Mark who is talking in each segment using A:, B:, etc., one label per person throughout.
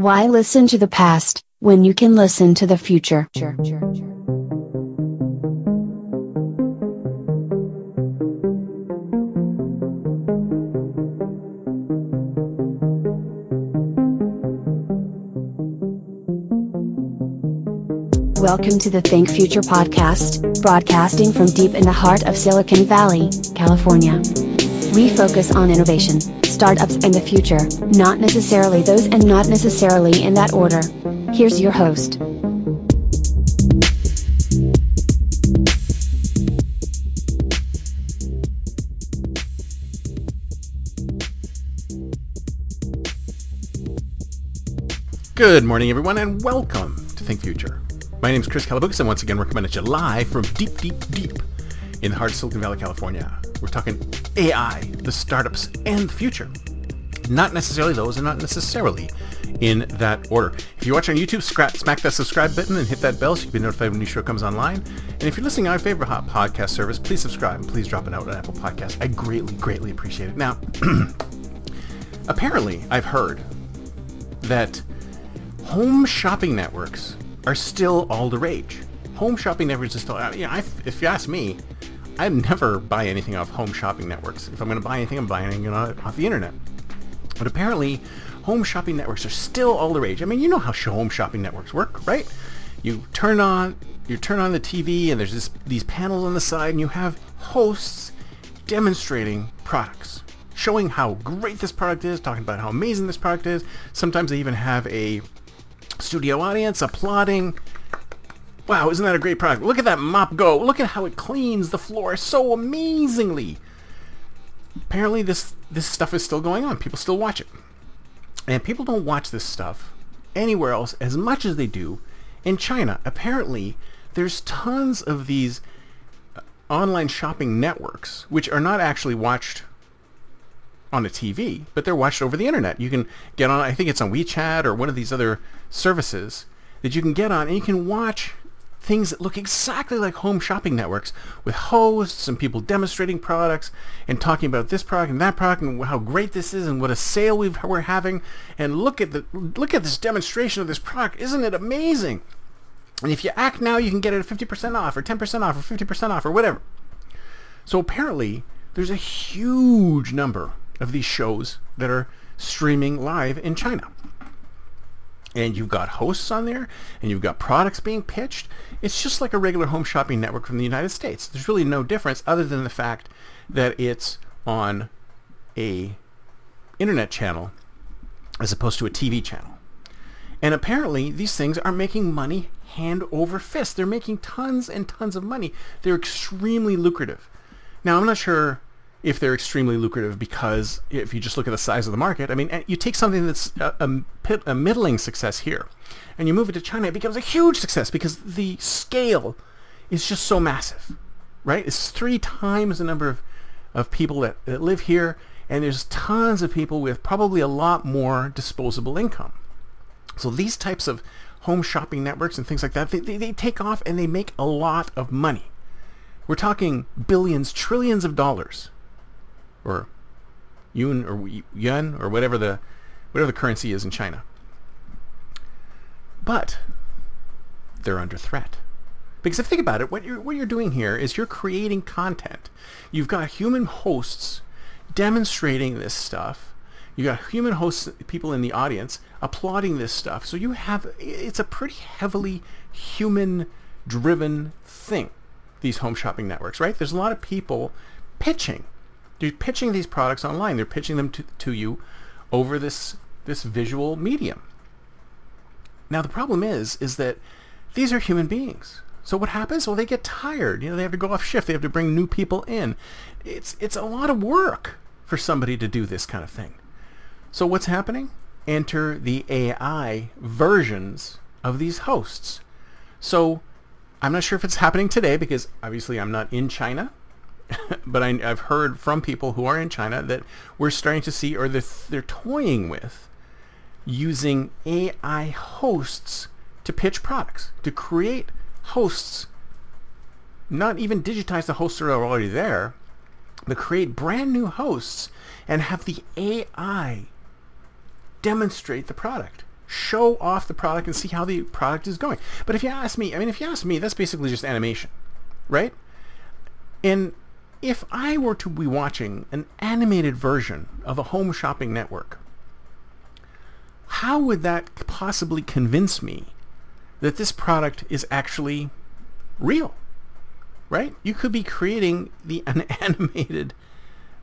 A: Why listen to the past when you can listen to the future? Welcome to the Think Future podcast, broadcasting from deep in the heart of Silicon Valley, California. We focus on innovation, startups, in the future, not necessarily those and not necessarily in that order. Here's your host.
B: Good morning, everyone, and welcome to Think Future. My name is Chris Kalaboukis, and once again, we're coming at you live from deep, deep, deep in the heart of Silicon Valley, California. We're talking AI, the startups, and the future. Not necessarily those, and not necessarily in that order. If you watch on YouTube, scrap, smack that subscribe button and hit that bell so you can be notified when a new show comes online. And if you're listening on your favorite hot podcast service, please subscribe and please drop a note on Apple Podcasts. I greatly, greatly appreciate it. Now, apparently, I've heard that home shopping networks are still all the rage. Home shopping networks are still, you I, if you ask me, I'd never buy anything off home shopping networks. If I'm going to buy anything, I'm buying it off the internet. But apparently, home shopping networks are still all the rage. I mean, you know how home shopping networks work, right? You turn on you turn on the TV and there's this, these panels on the side and you have hosts demonstrating products, showing how great this product is, talking about how amazing this product is. Sometimes they even have a studio audience applauding. Wow, isn't that a great product? Look at that mop go. Look at how it cleans the floor so amazingly. Apparently this this stuff is still going on. People still watch it. And people don't watch this stuff anywhere else as much as they do in China. Apparently, there's tons of these uh, online shopping networks which are not actually watched on a TV, but they're watched over the internet. You can get on, I think it's on WeChat or one of these other services that you can get on and you can watch things that look exactly like home shopping networks with hosts and people demonstrating products and talking about this product and that product and how great this is and what a sale we are having. And look at the look at this demonstration of this product. Isn't it amazing? And if you act now you can get it at 50% off or 10% off or 50% off or whatever. So apparently there's a huge number of these shows that are streaming live in China and you've got hosts on there and you've got products being pitched it's just like a regular home shopping network from the united states. There's really no difference other than the fact that it's on a internet channel as opposed to a tv channel. And apparently these things are making money hand over fist. They're making tons and tons of money. They're extremely lucrative. Now i'm not sure if they're extremely lucrative because if you just look at the size of the market, I mean, you take something that's a, a, a, middling success here and you move it to China, it becomes a huge success because the scale is just so massive, right? It's three times the number of, of people that, that live here and there's tons of people with probably a lot more disposable income. So these types of home shopping networks and things like that, they, they, they take off and they make a lot of money. We're talking billions, trillions of dollars or yuan or yuan or whatever the whatever the currency is in China. But they're under threat. Because if you think about it, what you're, what you're doing here is you're creating content. You've got human hosts demonstrating this stuff. You've got human hosts, people in the audience, applauding this stuff. So you have, it's a pretty heavily human-driven thing, these home shopping networks, right? There's a lot of people pitching they're pitching these products online. They're pitching them to, to you over this this visual medium. Now the problem is is that these are human beings. So what happens? Well, they get tired. You know, they have to go off shift. They have to bring new people in. It's it's a lot of work for somebody to do this kind of thing. So what's happening? Enter the AI versions of these hosts. So I'm not sure if it's happening today because obviously I'm not in China. but I, have heard from people who are in China that we're starting to see, or they're, they're toying with, using AI hosts to pitch products, to create hosts, not even digitize the hosts that are already there, but create brand new hosts and have the AI demonstrate the product, show off the product and see how the product is going. But if you ask me, I mean, if you ask me, that's basically just animation, right? And if I were to be watching an animated version of a home shopping network, how would that possibly convince me that this product is actually real? Right? You could be creating the an animated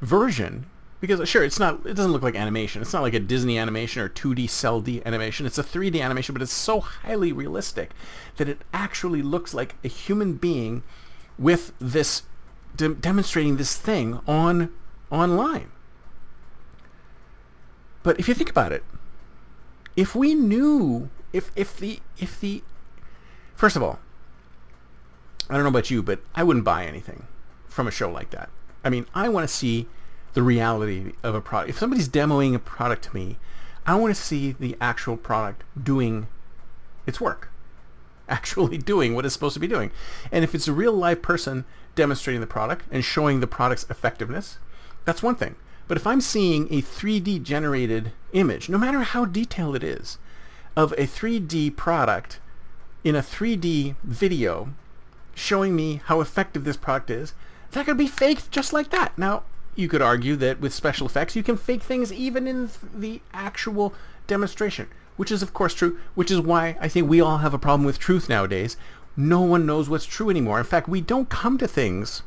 B: version because sure it's not it doesn't look like animation it's not like a disney animation or 2d cell d animation it's a 3d animation but it's so highly realistic that it actually looks like a human being with this de- demonstrating this thing on online. But if you think about it if we knew if if the if the first of all i don't know about you but i wouldn't buy anything from a show like that. I mean i want to see the reality of a product. If somebody's demoing a product to me, I want to see the actual product doing its work, actually doing what it's supposed to be doing. And if it's a real live person demonstrating the product and showing the product's effectiveness, that's one thing. But if I'm seeing a 3D generated image, no matter how detailed it is, of a 3D product in a 3D video showing me how effective this product is, that could be faked just like that. Now, you could argue that with special effects, you can fake things even in the actual demonstration, which is of course true, which is why I think we all have a problem with truth nowadays. No one knows what's true anymore. In fact, we don't come to things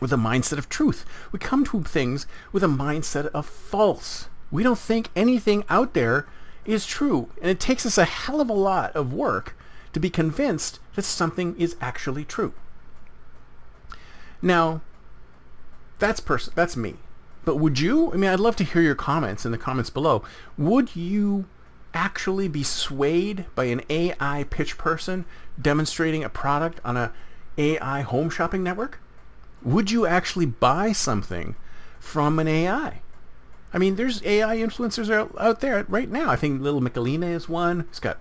B: with a mindset of truth. We come to things with a mindset of false. We don't think anything out there is true. And it takes us a hell of a lot of work to be convinced that something is actually true. Now, that's pers- that's me. But would you? I mean, I'd love to hear your comments in the comments below. Would you actually be swayed by an AI pitch person demonstrating a product on a AI home shopping network? Would you actually buy something from an AI? I mean, there's AI influencers out there right now. I think Little Michelina is one. He's got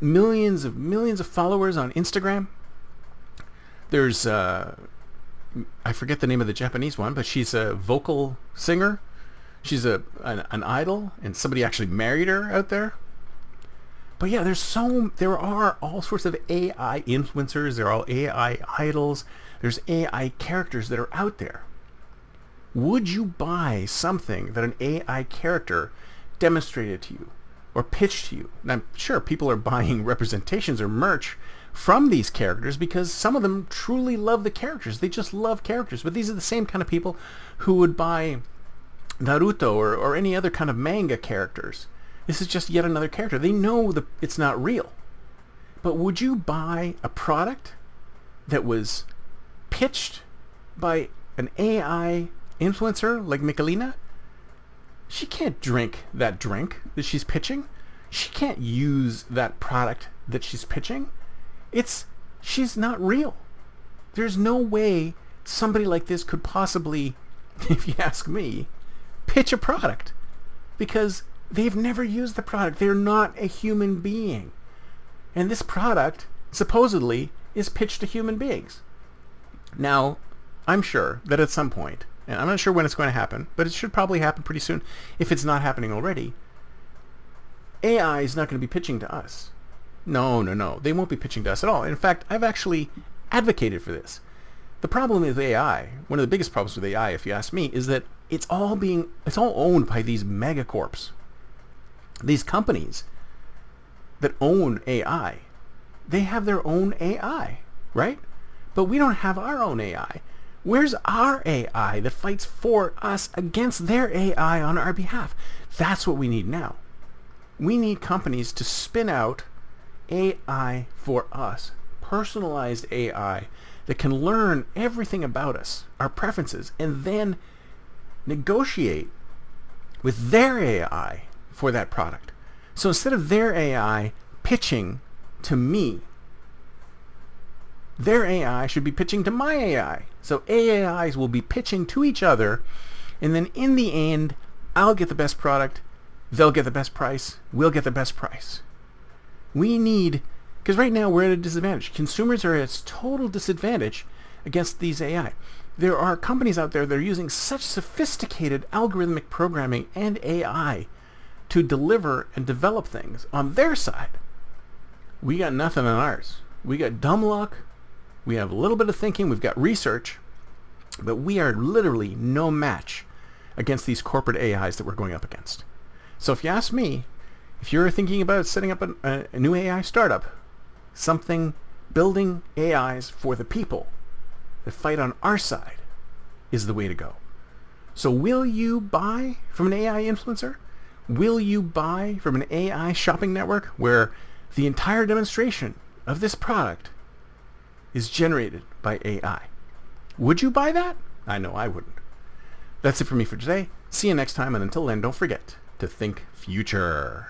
B: millions of millions of followers on Instagram. There's uh, I forget the name of the Japanese one, but she's a vocal singer. She's a an, an, idol, and somebody actually married her out there. But yeah, there's so there are all sorts of AI influencers. There are all AI idols. There's AI characters that are out there. Would you buy something that an AI character demonstrated to you or pitched to you? And I'm sure people are buying representations or merch from these characters because some of them truly love the characters. They just love characters. But these are the same kind of people who would buy Naruto or, or any other kind of manga characters. This is just yet another character. They know the, it's not real. But would you buy a product that was pitched by an AI influencer like Michelina? She can't drink that drink that she's pitching. She can't use that product that she's pitching it's she's not real. There's no way somebody like this could possibly, if you ask me, pitch a product because they've never used the product. They're not a human being. And this product supposedly is pitched to human beings. Now, I'm sure that at some point, and I'm not sure when it's going to happen, but it should probably happen pretty soon if it's not happening already. AI is not going to be pitching to us. No, no, no. They won't be pitching to us at all. In fact, I've actually advocated for this. The problem with AI, one of the biggest problems with AI, if you ask me, is that it's all being, it's all owned by these megacorps. These companies that own AI, they have their own AI, right? But we don't have our own AI. Where's our AI that fights for us against their AI on our behalf? That's what we need now. We need companies to spin out AI for us, personalized AI that can learn everything about us, our preferences, and then negotiate with their AI for that product. So instead of their AI pitching to me, their AI should be pitching to my AI. So AIs will be pitching to each other, and then in the end, I'll get the best product, they'll get the best price, we'll get the best price. We need, because right now we're at a disadvantage. Consumers are at a total disadvantage against these AI. There are companies out there that are using such sophisticated algorithmic programming and AI to deliver and develop things on their side. We got nothing on ours. We got dumb luck. We have a little bit of thinking. We've got research. But we are literally no match against these corporate AIs that we're going up against. So if you ask me, if you're thinking about setting up a, a new AI startup, something building AIs for the people that fight on our side is the way to go. So will you buy from an AI influencer? Will you buy from an AI shopping network where the entire demonstration of this product is generated by AI? Would you buy that? I know I wouldn't. That's it for me for today. See you next time, and until then, don't forget to think future.